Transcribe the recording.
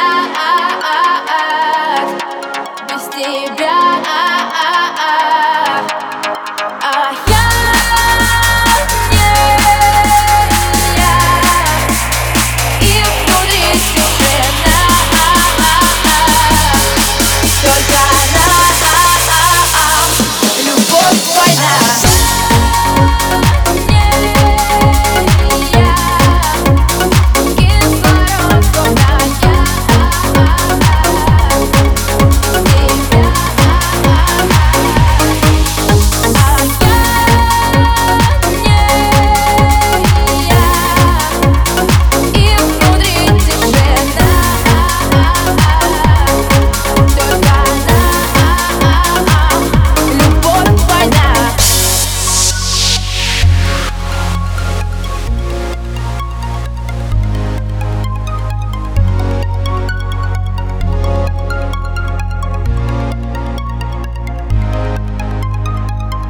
I, I, I.